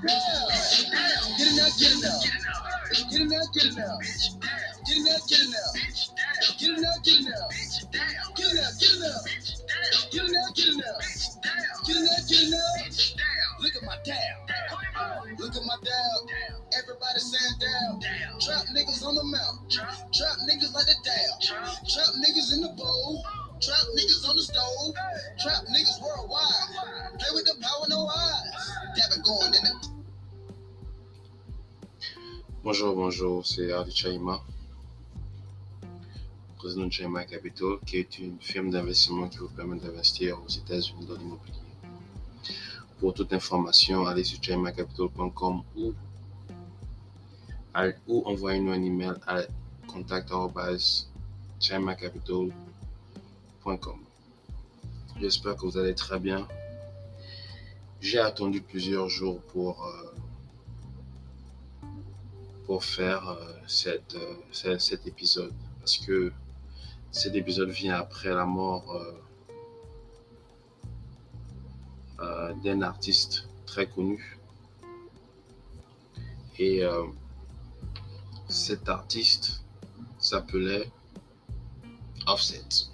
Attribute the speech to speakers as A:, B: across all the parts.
A: Get now, get now. Get now, get now. Get now, get now. Get now, get now. Get now, get now. Get now, get now. Get now, get now. Look at my dab. Look at my dab. Everybody saying down. Trap niggas on the mount. Trap niggas like the dab. Trap niggas in the bowl. Trap niggas on the stove. Trap niggas worldwide. Play with the power, no eyes. Dabbing going in the
B: Bonjour, bonjour, c'est Ardi Chaima, président de Chaima Capital, qui est une firme d'investissement qui vous permet d'investir aux États-Unis dans l'immobilier. Pour toute information, allez sur chaimacapital.com ou, ou envoyez-nous un email à contact.chaimacapital.com. J'espère que vous allez très bien. J'ai attendu plusieurs jours pour euh, pour faire euh, euh, cet, épisode parce que cet épisode vient après la mort euh, d'un artiste très connu et cet artiste s'appelait Offset.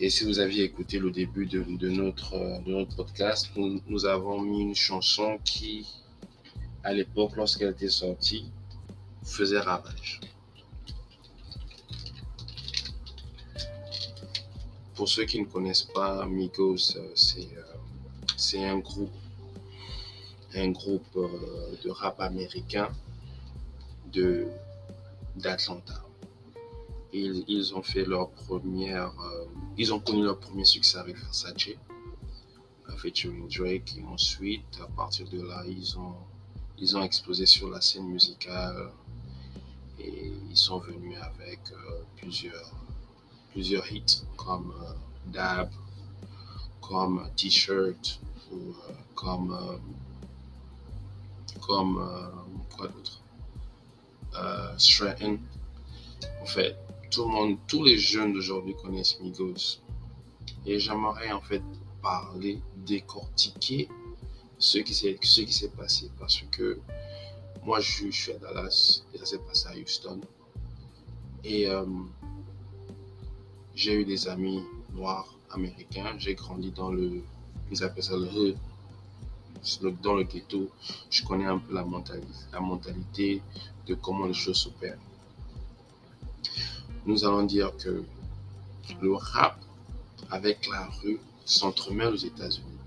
B: Et si vous aviez écouté le début de, de notre, de notre podcast, nous, nous avons mis une chanson qui à l'époque, lorsqu'elle était sortie, faisait ravage. Pour ceux qui ne connaissent pas Migos, euh, c'est euh, c'est un groupe, un groupe euh, de rap américain de d'Atlanta. Ils, ils ont fait leur première, ils ont connu leur premier succès avec Versace, featuring Drake, et ensuite, à partir de là, ils ont ils ont explosé sur la scène musicale et ils sont venus avec euh, plusieurs, plusieurs hits comme euh, Dab, comme T-shirt ou euh, comme, euh, comme euh, quoi d'autre? Euh, Stratton. En fait, tout le monde, tous les jeunes d'aujourd'hui connaissent Migos. Et j'aimerais en fait parler, décortiquer ce qui s'est ce qui s'est passé parce que moi je, suis à Dallas et ça s'est passé à Houston. Et euh, j'ai eu des amis noirs américains. J'ai grandi dans le ils appellent ça le- dans le ghetto. Je connais un peu la mentalité la mentalité de comment les choses s'opèrent. Nous allons dire que le rap avec la rue s'entremêle aux États-Unis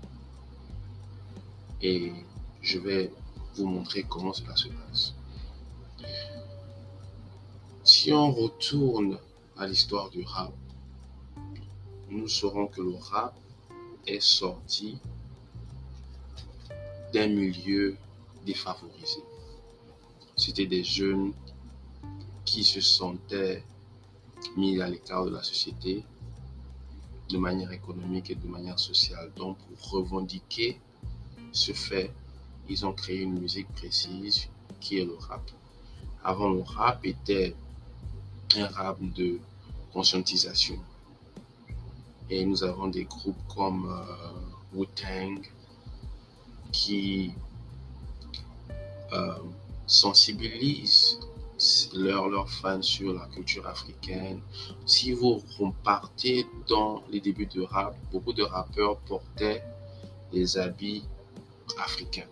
B: et je vais vous montrer comment cela se passe. Si on retourne à l'histoire du rap, nous saurons que le rap est sorti d'un milieu défavorisé. C'était des jeunes qui se sentaient mis à l'écart de la société de manière économique et de manière sociale. Donc, pour revendiquer ce fait, ils ont créé une musique précise qui est le rap. Avant, le rap était un rap de conscientisation. Et nous avons des groupes comme euh, Wu-Tang qui euh, sensibilisent leurs leurs fans sur la culture africaine. Si vous repartez dans les débuts de rap, beaucoup de rappeurs portaient des habits africains,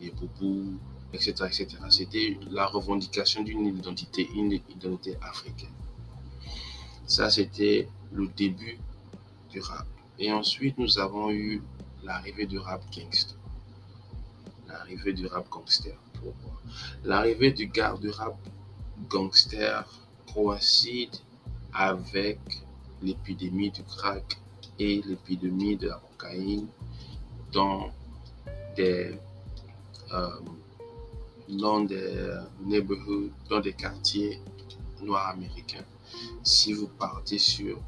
B: les boubous, etc. etc. C'était la revendication d'une identité, une identité africaine. Ça, c'était le début du rap. Et ensuite, nous avons eu l'arrivée du rap gangster. L'arrivée du rap gangster. Pourquoi L'arrivée du du rap gangster coïncide avec l'épidémie du crack et l'épidémie de la cocaïne dans euh, dans des neighborhoods, dans des quartiers noirs américains. Si vous partez sur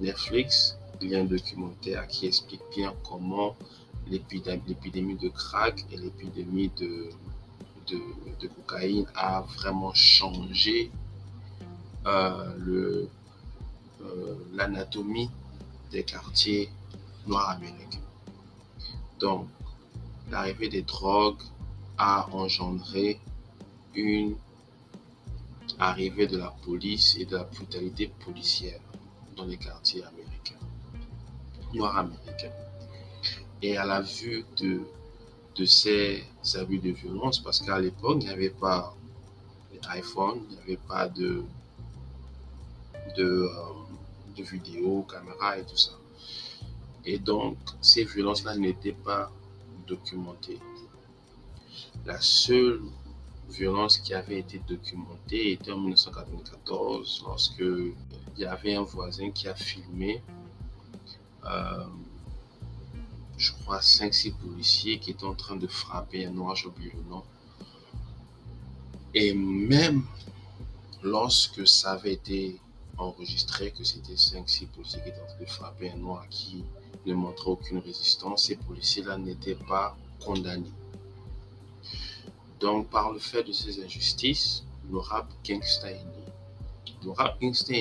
B: Netflix, il y a un documentaire qui explique bien comment l'épidémie de crack et l'épidémie de, de, cocaïne a vraiment changé euh, euh, l'anatomie des quartiers noirs américains. Donc, l'arrivée des drogues a engendré une arrivée de la police et de la brutalité policière dans les quartiers américains, noirs américains. Et à la vue de, de ces abus de violence, parce qu'à l'époque, il n'y avait pas d'iPhone, il n'y avait pas de, de, euh, de vidéo, caméra et tout ça. Et donc, ces violences-là n'étaient pas La seule violence qui avait été documentée était en 1994 lorsque il y avait un voisin qui a filmé, euh, je crois, 5-6 policiers qui étaient en train de frapper un noir, j'ai oublié le nom. Et même lorsque ça avait été enregistré que c'était 5-6 policiers qui étaient en train de frapper un noir qui ne montrait aucune résistance, ces policiers-là n'étaient pas condamnés. Donc, par le fait de ces injustices, le rap gangsta est né.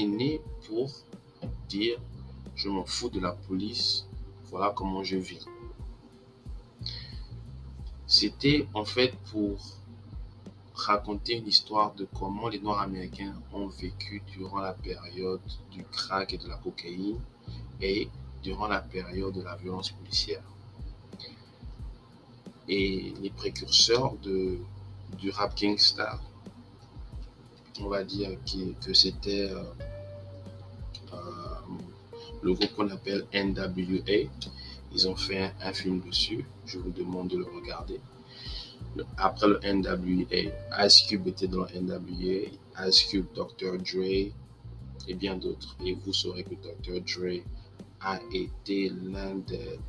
B: Né pour dire je m'en fous de la police, voilà comment je vis. C'était en fait pour raconter une histoire de comment les Noirs américains ont vécu durant la période du crack et de la cocaïne et durant la période de la violence policière. Et les précurseurs de, du rap gangsta, on va dire que, c'était euh, euh, le groupe qu'on appelle NWA. Ils ont fait un, film dessus. Je vous demande de le regarder. Après le NWA, Ice Cube était dans le NWA, Ice Cube, Dr. Dre et bien d'autres. Et vous saurez que Dr. Dre a été l'un des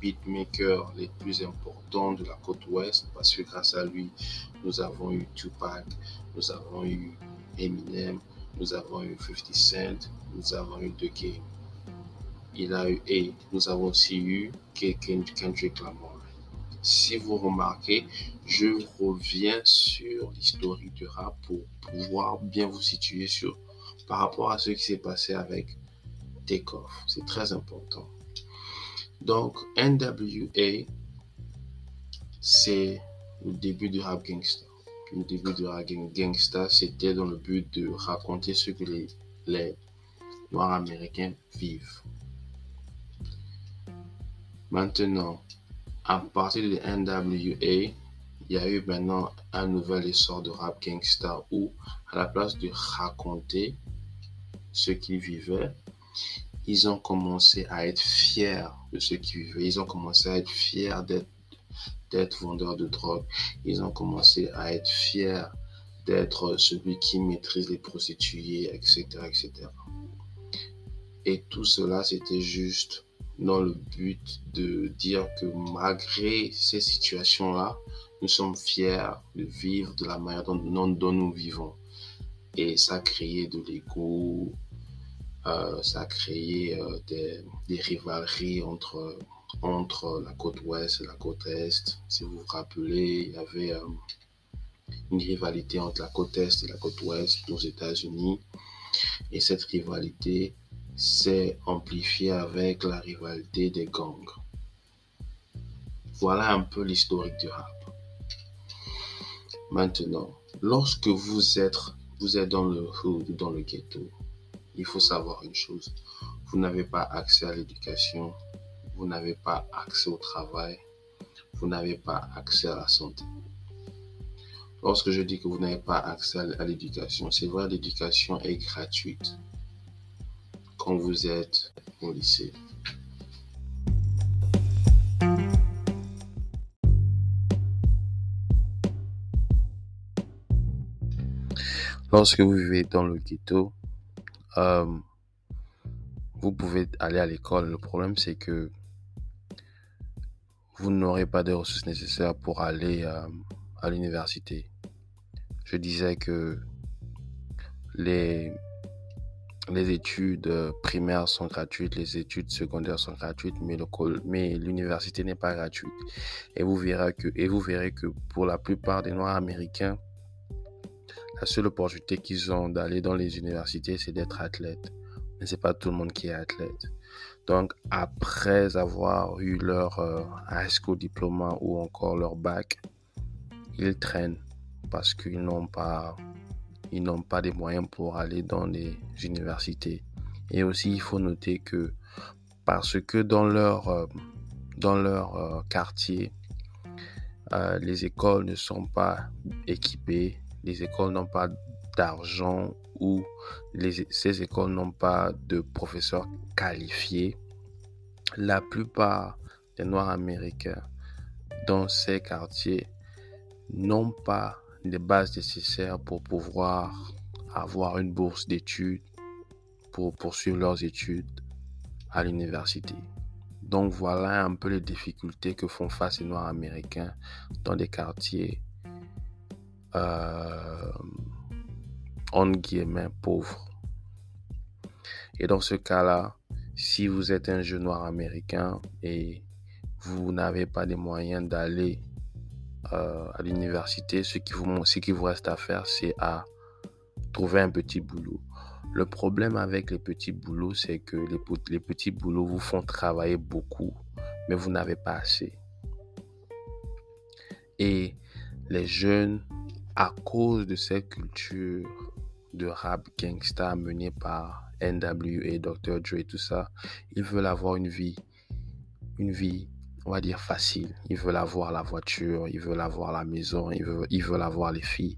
B: beatmakers les plus importants de la côte ouest parce que grâce à lui, nous avons eu Tupac, nous avons eu Eminem, nous avons eu 50 Cent, nous avons eu The Game. Il a eu, et nous avons aussi eu Kendrick Lamar. Si vous remarquez, je reviens sur l'histoire du rap pour pouvoir bien vous situer sur par rapport à ce qui s'est passé avec Takeoff. C'est très important. Donc, NWA, c'est le début du rap gangsta. Le début du rap gangsta, c'était dans le but de raconter ce que les, les Noirs américains vivent. Maintenant, à partir de NWA, il y a eu maintenant un nouvel essor de rap gangsta où, à la place de raconter ce qu'ils vivaient, ils ont commencé à être fiers de ce qu'ils vivaient. Ils ont commencé à être fiers d'être, vendeurs de drogue. Ils ont commencé à être fiers d'être celui qui maîtrise les prostituées, etc., etc. Et tout cela, c'était juste dans le but de dire que malgré ces situations-là, nous sommes fiers de vivre de la manière dont, dont nous vivons. Et ça créé de l'ego, ça a créé euh, des, des, entre, entre la côte ouest et la côte est. Si vous vous rappelez, il y avait euh, une rivalité entre la côte est et la côte ouest aux États-Unis. Et cette rivalité s'est amplifiée avec la rivalité des gangs. Voilà un peu l'historique du rap. Maintenant, lorsque vous êtes, vous êtes dans le hood, dans le ghetto, il faut savoir une chose. Vous n'avez pas accès à l'éducation, vous n'avez pas accès au travail, vous n'avez pas accès à la santé. Lorsque je dis que vous n'avez pas accès à l'éducation, c'est vrai, l'éducation est gratuite quand vous êtes au lycée. Lorsque vous vivez dans le ghetto, euh, vous pouvez aller à l'école. Le problème, c'est que vous n'aurez pas de ressources nécessaires pour aller euh, à l'université. Je disais que les, les études primaires sont gratuites, les études secondaires sont gratuites, mais, mais l'université n'est pas gratuite. Et vous, verrez que, et vous verrez que pour la plupart des Noirs américains, la seule opportunité qu'ils ont d'aller dans les universités, c'est d'être athlète. Mais c'est pas tout le monde qui est athlète. Donc, après avoir eu leur euh, high school diplôme ou encore leur bac, ils traînent parce qu'ils n'ont pas, ils n'ont pas des moyens pour aller dans les universités. Et aussi, il faut noter que parce que dans leur, euh, dans leur euh, quartier, euh, les écoles ne sont pas équipées, les écoles n'ont pas d'argent ou ces écoles n'ont pas de professeurs qualifiés. La plupart des Noirs américains dans ces quartiers n'ont pas les bases nécessaires pour pouvoir avoir une bourse d'études, pour poursuivre leurs études à l'université. Donc voilà un peu les difficultés que font face les Noirs américains dans des quartiers euh, en guillemets pauvres. Et dans ce cas-là, si vous êtes un jeune noir américain et vous n'avez pas les moyens d'aller euh, à l'université, ce qui, vous, reste à faire, c'est à trouver un petit boulot. Le problème avec les petits boulots, c'est que les petits boulots vous font travailler beaucoup, mais vous n'avez pas assez. Et les jeunes, à cause de cette culture de rap gangsta menée par NWA, Dr. Dre, tout ça, ils veulent avoir une vie, une vie, on va dire facile. Ils veulent avoir la voiture, ils veulent avoir la maison, ils veulent, ils veulent avoir les filles.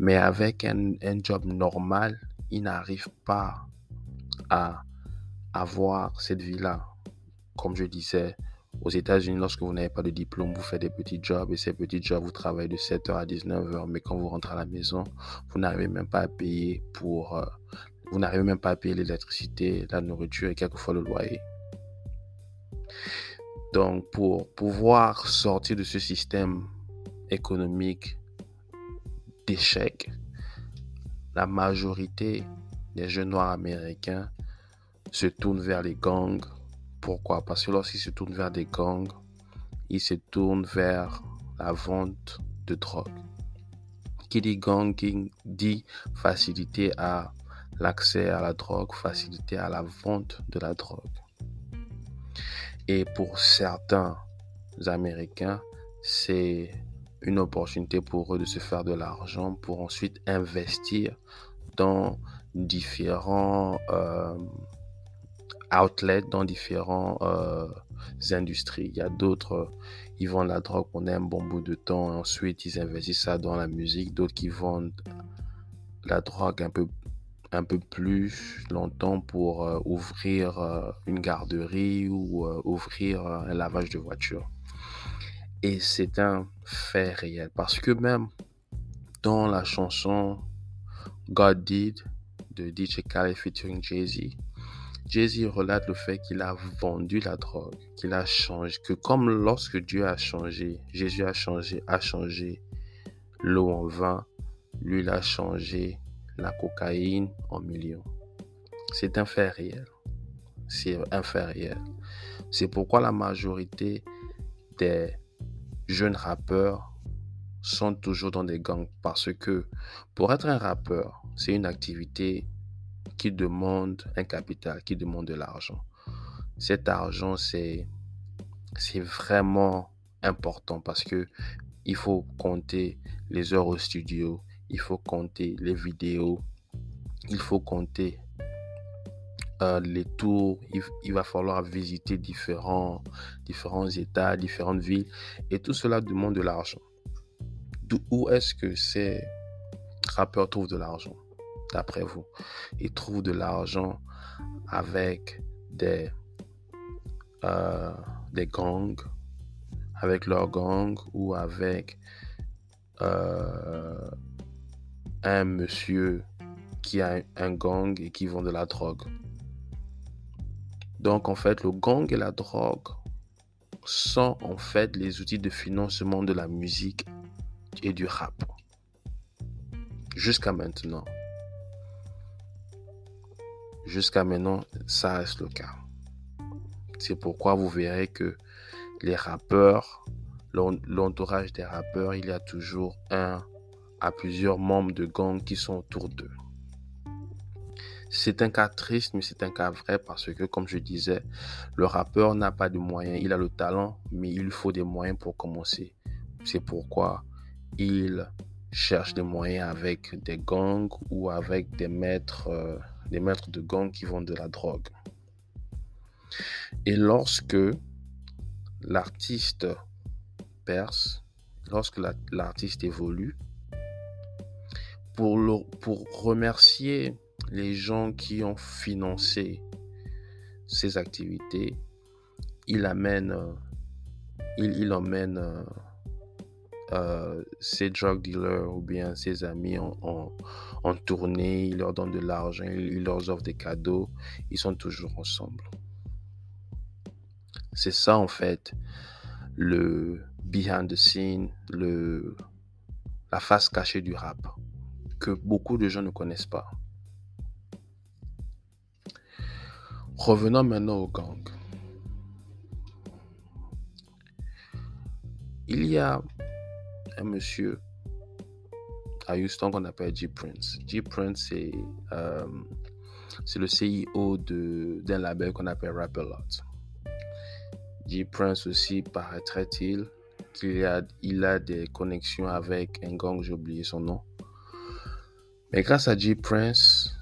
B: Mais avec un, un job normal, ils n'arrivent pas à avoir cette vie-là. Comme je disais, aux États-Unis, lorsque vous n'avez pas de diplôme, vous faites des petits jobs et ces petits jobs, vous travaillez de 7h à 19h, mais quand vous rentrez à la maison, vous n'arrivez même pas à payer pour... Euh, vous n'arrivez même pas à payer l'électricité, la nourriture et quelquefois le loyer. Donc, pour pouvoir sortir de ce système économique d'échec, la majorité des jeunes noirs américains se tournent vers les gangs. Pourquoi? Parce que lorsqu'ils se tournent vers des gangs, ils se tournent vers la vente de drogue. Qui dit gang dit facilité à l'accès à la drogue, facilité à la vente de la drogue. Et pour certains Américains, c'est une opportunité pour eux de se faire de l'argent pour ensuite investir dans différents euh, outlets, dans différents euh, industries. Il y a d'autres, ils vendent la drogue pendant un bon bout de temps, et ensuite ils investissent ça dans la musique, d'autres qui vendent la drogue un peu un peu plus longtemps pour euh, ouvrir euh, une garderie ou euh, ouvrir un lavage de voiture. Et c'est un fait réel parce que même dans la chanson God Did de DJ Khaled featuring Jay-Z, Jay-Z relate le fait qu'il a vendu la drogue, qu'il a changé, que comme lorsque Dieu a changé, Jésus a changé, a changé l'eau en vin, lui il a changé la cocaïne en millions. C'est réel. C'est réel. C'est pourquoi la majorité des jeunes rappeurs sont toujours dans des gangs parce que pour être un rappeur, c'est une activité qui demande un capital, qui demande de l'argent. Cet argent, c'est vraiment important parce que il faut compter les heures au studio, il faut compter les vidéos, il faut compter euh, les tours, il, va falloir visiter différents, différents États, différentes villes, et tout cela demande de l'argent. Où est-ce que ces rappeurs trouvent de l'argent, d'après vous Ils trouvent de l'argent avec des, euh, des gangs, avec leurs gangs ou avec euh, un monsieur qui a un gang et qui vend de la drogue. Donc en fait, le gang et la drogue sont en fait les outils de financement de la musique et du rap. Jusqu'à maintenant. Jusqu'à maintenant, ça reste le cas. C'est pourquoi vous verrez que les rappeurs, l'entourage des rappeurs, il y a toujours un à plusieurs membres de gang qui sont autour d'eux. C'est un cas triste, mais c'est un cas vrai parce que, comme je disais, le rappeur n'a pas de moyens. Il a le talent, mais il faut des moyens pour commencer. C'est pourquoi il cherche des moyens avec des gangs ou avec des maîtres, euh, des maîtres de gangs qui vendent de la drogue. Et lorsque l'artiste perce, lorsque l'artiste évolue, pour, pour remercier les gens qui ont financé ces activités, il amène, euh, il, il emmène euh, ses drug dealers ou bien ses amis en, en, tournée, il leur donne de l'argent, il, leur offre des cadeaux, ils sont toujours ensemble. C'est ça en fait le behind the scene, le, la face cachée du rap que beaucoup de gens ne connaissent pas. Revenons maintenant au gang. Il y a un monsieur à Houston qu'on appelle G Prince. G Prince, c'est euh, le CEO d'un label qu'on appelle Rap A Lot. G Prince aussi, paraîtrait-il, qu'il a, il a des connexions avec un gang, j'ai oublié son nom. Mais grâce à G Prince,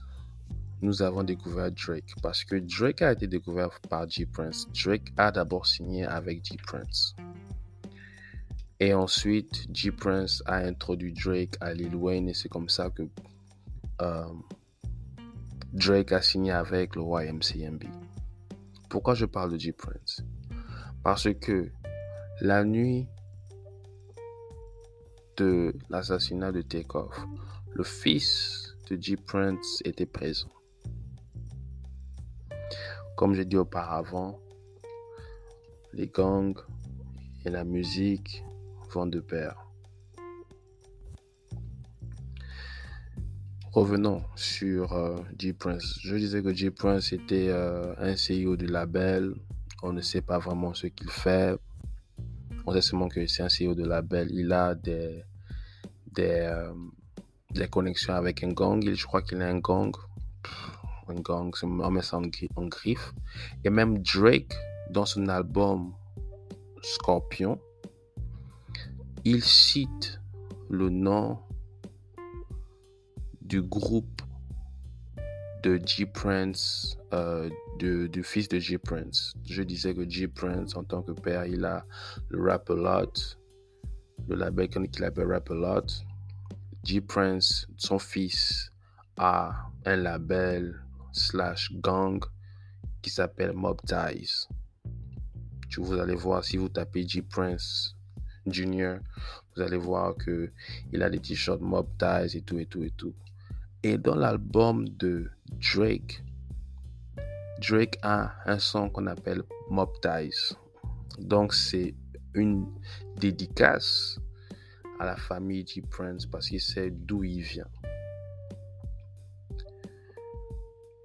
B: nous avons découvert Drake. Parce que Drake a été découvert par G Prince. Drake a d'abord signé avec G Prince. Et ensuite, G Prince a introduit Drake à Lil Wayne et c'est comme ça que euh, Drake a signé avec le YMCMB. Pourquoi je parle de G Prince Parce que la nuit de l'assassinat de Takeoff, le fils de G Prince était présent. Comme j'ai dit auparavant, les gangs et la musique vont de pair. Revenons sur euh, G Prince. Je disais que G Prince était euh, un CEO du label. On ne sait pas vraiment ce qu'il fait. On sait seulement que c'est un CEO de label. Il a des, des, euh, des connexions avec un gang. Je crois qu'il a un gang. Un gang, on met ça en, griffe. Et même Drake, dans son album Scorpion, il cite le nom du groupe de G Prince, euh, du fils de G Prince. Je disais que G Prince, en tant que père, il a le Rap A Lot, le label qu'il appelle Rap A Lot. G Prince, son fils, a un label slash gang qui s'appelle Mob Ties. Vous allez voir si vous tapez G Prince Junior, vous allez voir que il a des t-shirts Mob Ties et tout et tout et tout. Et dans l'album de Drake, Drake a un son qu'on appelle Mob Ties. Donc c'est une dédicace à la famille G Prince parce qu'il sait d'où il vient.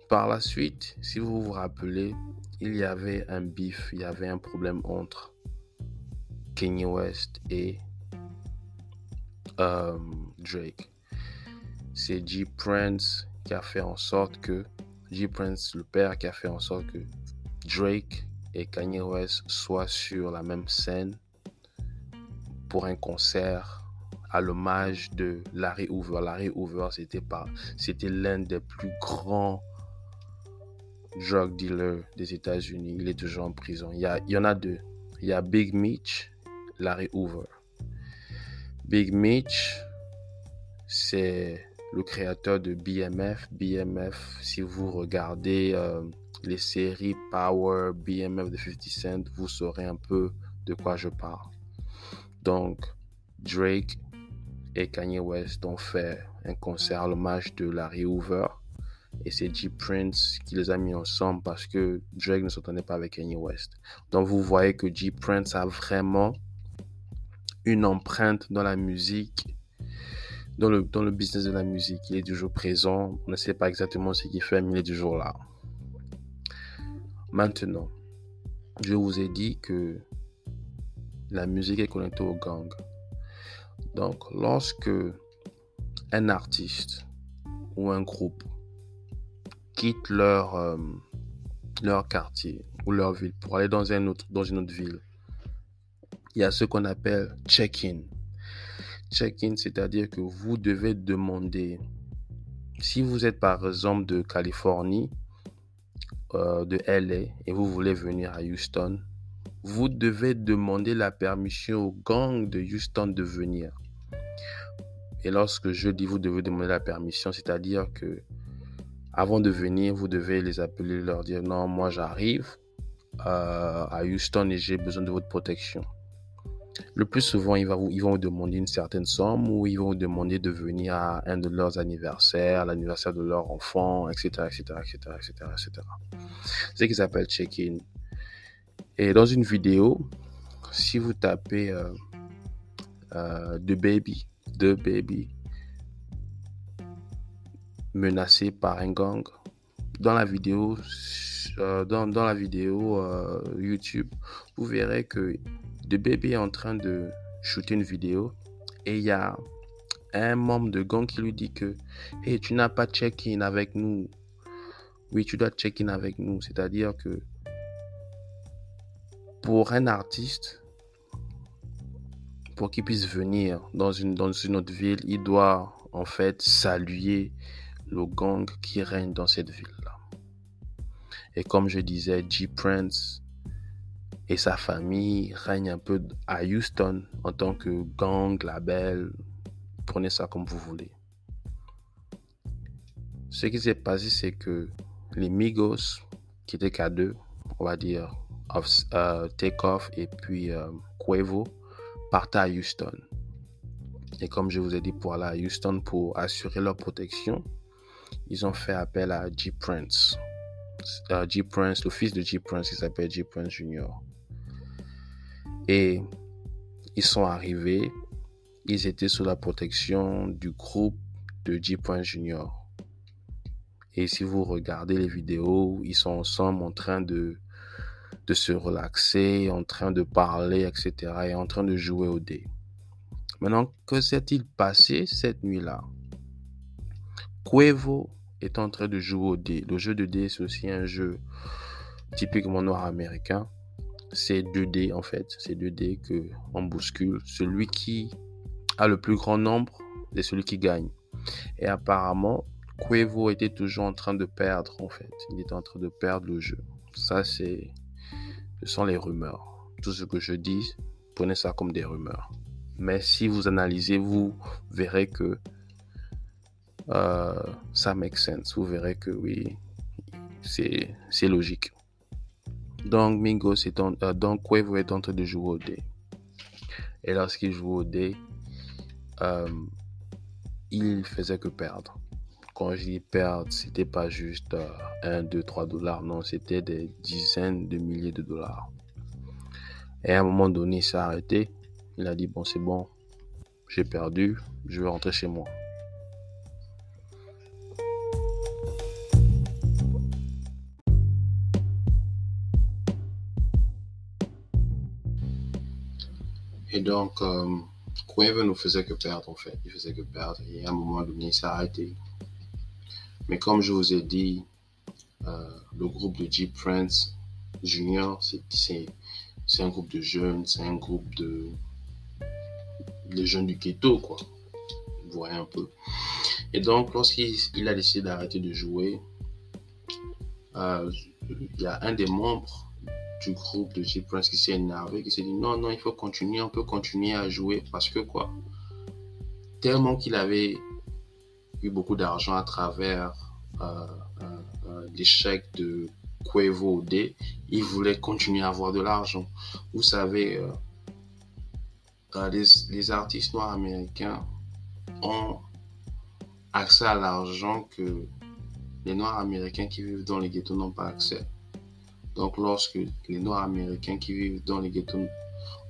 B: Par la suite, si vous vous rappelez, il y avait un bif, il y avait un problème entre Kanye West et euh, Drake. C'est G Prince qui a fait en sorte que G Prince, le père, qui a fait en sorte que Drake et Kanye West soient sur la même scène pour un concert à l'hommage de Larry Hoover. Larry Hoover, c'était c'était l'un des plus grands drug dealers des États-Unis. Il est toujours en prison. Il y, a, il y en a deux. Il y a Big Mitch, Larry Hoover. Big Mitch, c'est le créateur de BMF. BMF, si vous regardez euh, les séries Power, BMF de 50 Cent, vous saurez un peu de quoi je parle. Donc, Drake et Kanye West ont fait un concert à l'hommage de Larry Hoover. Et c'est G Prince qui les a mis ensemble parce que Drake ne s'entendait pas avec Kanye West. Donc vous voyez que G Prince a vraiment une empreinte dans la musique, dans le, dans le business de la musique. Il est toujours présent. On ne sait pas exactement ce qu'il fait, mais il est toujours là. Maintenant, je vous ai dit que la musique est connectée au gang. Donc, lorsque un artiste ou un groupe quittent leur, euh, leur quartier ou leur ville pour aller dans, un autre, dans une autre ville, il y a ce qu'on appelle check-in. Check-in, c'est-à-dire que vous devez demander, si vous êtes par exemple de Californie, euh, de LA, et vous voulez venir à Houston, vous devez demander la permission au gang de Houston de venir. Et lorsque je dis vous devez demander la permission, c'est-à-dire que avant de venir, vous devez les appeler, leur dire non, moi j'arrive euh, à Houston et j'ai besoin de votre protection. Le plus souvent, ils, vont vous demander une certaine somme ou ils vont vous demander de venir à un de leurs anniversaires, l'anniversaire de leur enfant, etc., etc., etc., etc., etc. C'est ce qu'ils appellent check-in. Et dans une vidéo, si vous tapez euh, euh, The Baby, The Baby, menacé par un gang, dans la vidéo, euh, dans, dans, la vidéo euh, YouTube, vous verrez que Baby est en train de shooter une vidéo et il y a un membre de gang qui lui dit que hey, tu n'as pas check-in avec nous. Oui, tu dois check-in avec nous. C'est-à-dire que pour un artiste, pour qu'il puisse venir dans une, dans une autre ville, il doit en fait saluer le gang qui règne dans cette ville-là. Et comme je disais, G. Prince et sa famille règnent un peu à Houston en tant que gang, label, prenez ça comme vous voulez. Ce qui s'est passé, c'est que les Migos, qui étaient qu'à deux, on va dire, of, uh, Takeoff et puis euh, Quavo, partaient à Houston. Et comme je vous ai dit, pour aller à Houston pour assurer leur protection, ils ont fait appel à G. Prince. Uh, G. Prince, le fils de G. Prince, il s'appelle G. Prince Jr. Et ils sont arrivés, ils étaient sous la protection du groupe de G. Prince Jr. Et si vous regardez les vidéos, ils sont ensemble en train de, de se relaxer, en train de parler, etc. et en train de jouer au dé. Maintenant, que s'est-il passé cette nuit-là? Cuevo est en train de jouer au dé. Le jeu de dé, c'est aussi un jeu typiquement noir américain. C'est 2D en fait. C'est 2D que on bouscule. Celui qui a le plus grand nombre, c'est celui qui gagne. Et apparemment, Cuevo était toujours en train de perdre en fait. Il était en train de perdre le jeu. Ça, c'est, ce sont les rumeurs. Tout ce que je dis, prenez ça comme des rumeurs. Mais si vous analysez, vous verrez que euh, ça make sense. Vous verrez que oui, c'est, c'est logique. Donc, Mingo, c'est euh, donc Quavo est en train de jouer au dé. Et lorsqu'il joue au dé, euh, il faisait que perdre. Quand je dis perdre, c'était pas juste 1, 2, 3 dollars, non, c'était des dizaines de milliers de dollars. Et à un moment donné, il s'est arrêté. Il a dit, bon, c'est bon, j'ai perdu, je vais rentrer chez moi. Et donc, euh, ne faisait que perdre, en fait. Il faisait que perdre. Et à un moment donné, il s'est arrêté. Mais comme je vous ai dit, euh, le groupe de G Prince Junior, c'est un groupe de jeunes, c'est un groupe de, les jeunes du ghetto, quoi. Vous voyez un peu. Et donc, lorsqu'il a décidé d'arrêter de jouer, euh, il y a un des membres du groupe de J Prince qui s'est énervé, qui s'est dit non, non, il faut continuer, on peut continuer à jouer parce que quoi? Tellement qu'il avait eu beaucoup d'argent à travers euh, euh, euh, l'échec de Quavo D, il voulait continuer à avoir de l'argent. Vous savez, les, artistes noirs américains ont accès à l'argent que les noirs américains qui vivent dans les ghettos n'ont pas accès. Donc, lorsque les Noirs américains qui vivent dans les ghettos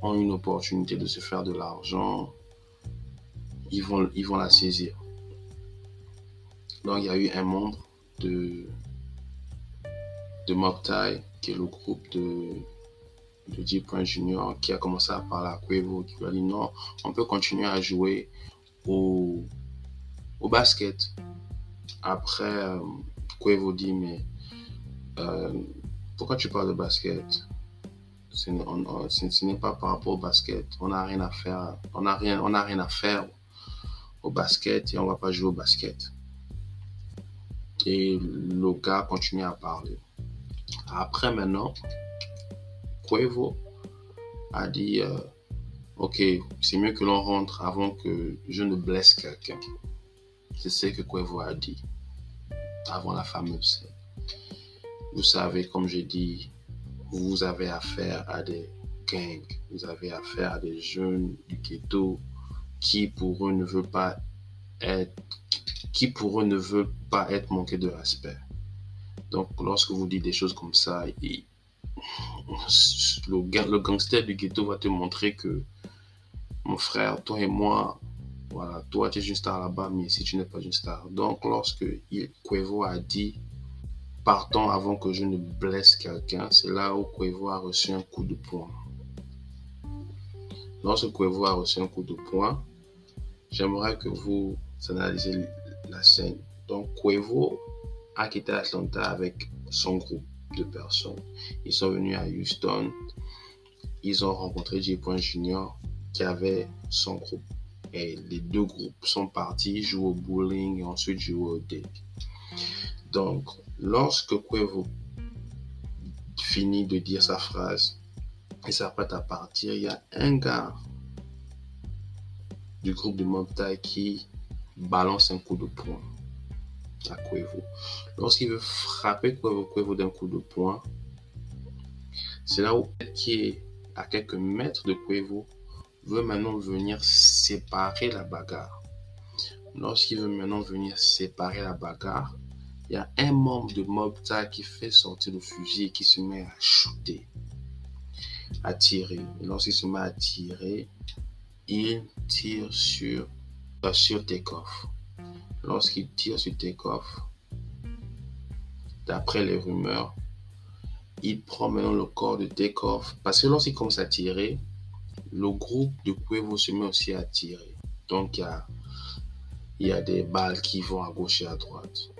B: ont une opportunité de se faire de l'argent, ils vont, ils vont la saisir. Donc, il y a eu un membre de, de qui est le groupe de, de J. Prince Jr., qui a commencé à parler à Quavo, qui lui a dit non, on peut continuer à jouer au, basket. Après, euh, Quavo dit, mais euh, pourquoi tu parles de basket? Ce n'est pas par rapport au basket. On n'a rien à faire. On n'a rien, on a rien à faire au basket et on va pas jouer au basket. Et le gars continue à parler. Après maintenant, Quavo a dit euh, Ok, c'est mieux que l'on rentre avant que je ne blesse quelqu'un. C'est ce que Quavo a dit avant la fameuse Vous savez, comme j'ai dit, vous avez affaire à des gangs, vous avez affaire à des jeunes du ghetto qui pour eux ne veut pas être, qui pour eux ne veut pas être manqué de respect. Donc lorsque vous dites des choses comme ça, le, gangster du ghetto va te montrer que mon frère, toi et moi, voilà, toi tu es une star là-bas, mais si tu n'es pas une star. Donc lorsque Quavo a dit Partons avant que je ne blesse quelqu'un. C'est là où Quavo a reçu un coup de poing. Lorsque Quavo a reçu un coup de poing, j'aimerais que vous analysez la scène. Donc Quavo a quitté Atlanta avec son groupe de personnes. Ils sont venus à Houston. Ils ont rencontré J. Junior qui avait son groupe. Et les deux groupes sont partis jouer au bowling et ensuite jouer au deck. Donc, Lorsque Quavo finit de dire sa phrase et s'apprête à partir, il y a un gars du groupe de Mobtai qui balance un coup de poing à Quavo. Lorsqu'il veut frapper Quavo, d'un coup de poing, c'est là où qui est à quelques mètres de Quavo veut maintenant venir séparer la bagarre. Lorsqu'il veut maintenant venir séparer la bagarre, il y a un membre de Mobta qui fait sortir le fusil et qui se met à shooter, à tirer. Et lorsqu'il se met à tirer, il tire sur, euh, sur Takeoff. Lorsqu'il tire sur Takeoff, d'après les rumeurs, il prend maintenant le corps de Takeoff. Parce que lorsqu'il commence à tirer, le groupe de Cuevo se met aussi à tirer. Donc il y a des balles qui vont à gauche et à droite.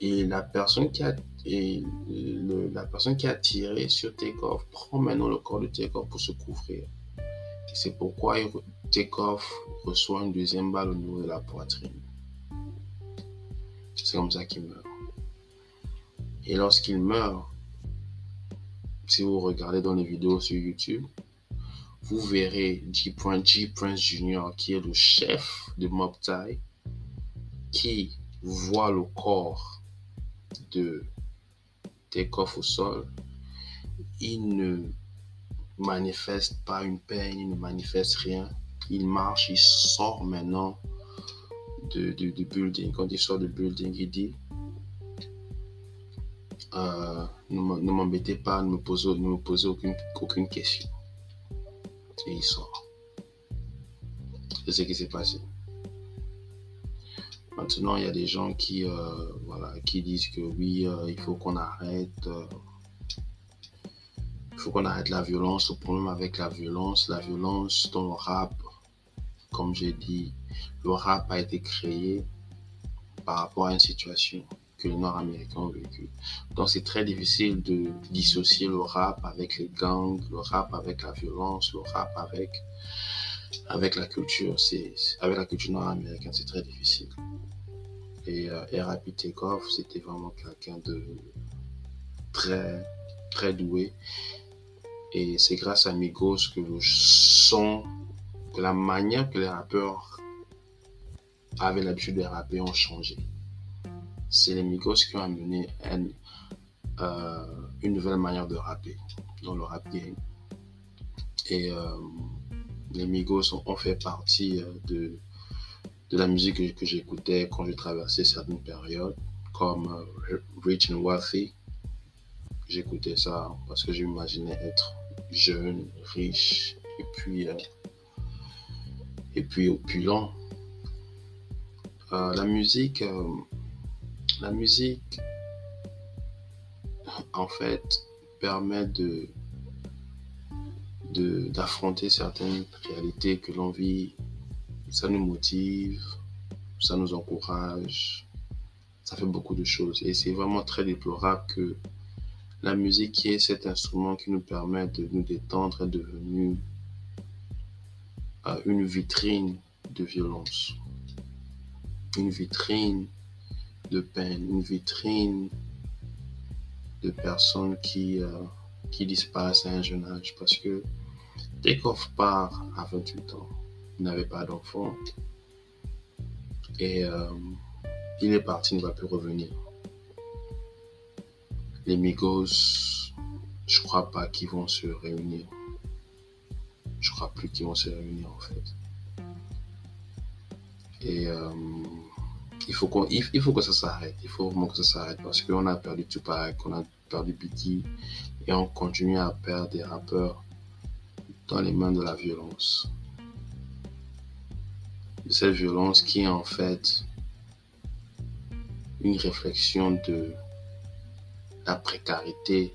B: Et la personne qui a, et la personne qui a tiré sur Takeoff prend maintenant le corps de Takeoff pour se couvrir. C'est pourquoi Takeoff reçoit une deuxième balle au niveau de la poitrine. C'est comme ça qu'il meurt. Et lorsqu'il meurt, si vous regardez dans les vidéos sur YouTube, vous verrez G. Prince Jr., qui est le chef de Mob qui voit le corps de take-off au sol, il ne manifeste pas une peine, il ne manifeste rien. Il marche, il sort maintenant du de, building. Quand il sort du building, il dit euh, ne m'embêtez pas, ne me posez, ne me posez aucune, aucune question. Et il sort. C'est ce qui s'est passé. Maintenant, il y a des gens qui, euh, voilà, qui disent que oui, euh, il faut qu'on arrête. Euh, il faut qu'on arrête la violence. Le problème avec la violence, la violence dans le rap, comme j'ai dit, le rap a été créé par rapport à une situation que les Nord-Américains ont vécue. Donc c'est très difficile de dissocier le rap avec les gangs, le rap avec la violence, le rap avec, avec la culture. C'est, avec la culture nord-américaine, c'est très difficile. Et euh, R.I.P. c'était vraiment quelqu'un de très, très doué. Et c'est grâce à Migos que le son, que la manière que les rappeurs avaient l'habitude de rapper ont changé. C'est les Migos qui ont amené une, euh, une nouvelle manière de rapper dans le rap game. Et euh, les Migos ont fait partie de de la musique que, j'écoutais quand je traversais certaines périodes, comme euh, Rich and Wealthy. J'écoutais ça parce que j'imaginais être jeune, riche et puis, euh, et puis opulent. Euh, la musique, la musique, en fait, permet de d'affronter certaines réalités que l'on vit ça nous motive, ça nous encourage, ça fait beaucoup de choses. Et c'est vraiment très déplorable que la musique, qui est cet instrument qui nous permet de nous détendre, est devenue euh, une vitrine de violence, une vitrine de peine, une vitrine de personnes qui, euh, qui disparaissent à un jeune âge. Parce que Takeoff part à 28 ans, n'avait pas d'enfant. Et euh, il est parti, il ne va plus revenir. Les Migos, je crois pas qu'ils vont se réunir. Je crois plus qu'ils vont se réunir en fait. Et euh, il, faut qu'on, il, faut que ça s'arrête. Il faut vraiment que ça s'arrête parce qu'on a perdu Tupac, on a perdu Biggie et on continue à perdre des rappeurs dans les mains de la violence. Cette violence qui est en fait une réflexion de la précarité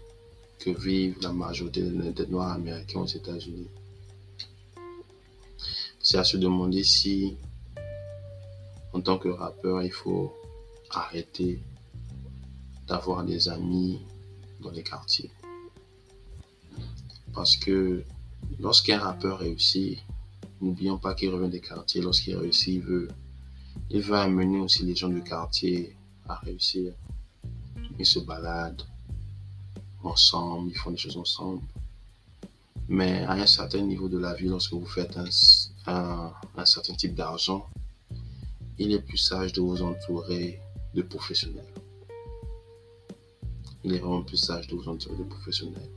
B: que vivent la majorité des Noirs américains aux États-Unis. C'est à se demander si, en tant que rappeur, il faut arrêter d'avoir des amis dans les quartiers. Parce que lorsqu'un rappeur réussit, n'oublions pas qu'il revient des quartiers. Lorsqu'il réussit, il veut, il veut amener aussi les gens du quartier à réussir. Ils se baladent ensemble, ils font des choses ensemble. Mais à un certain niveau de la vie, lorsque vous faites un, un, certain type d'argent, il est plus sage de vous entourer de professionnels. Il est vraiment plus sage de vous entourer de professionnels.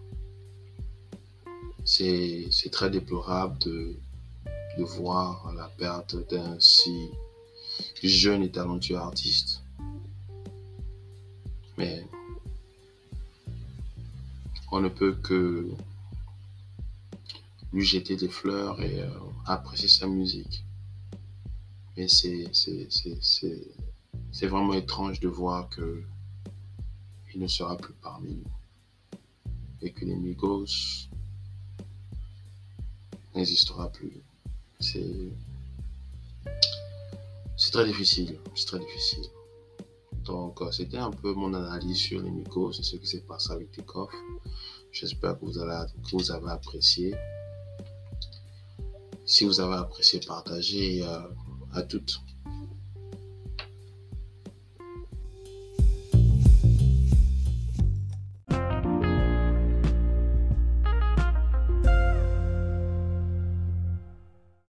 B: C'est très déplorable de, de voir la perte d'un si jeune et talentueux artiste. Mais on ne peut que lui jeter des fleurs et euh, apprécier sa musique. Mais c'est vraiment étrange de voir que il ne sera plus parmi nous. Et que les Migos n'existera plus. C'est très difficile. C'est très difficile. Donc, euh, c'était un peu mon analyse sur les micros et ce qui s'est passé avec Takeoff. J'espère que vous, avez, que vous avez apprécié. Si vous avez apprécié, partagez euh, à toutes.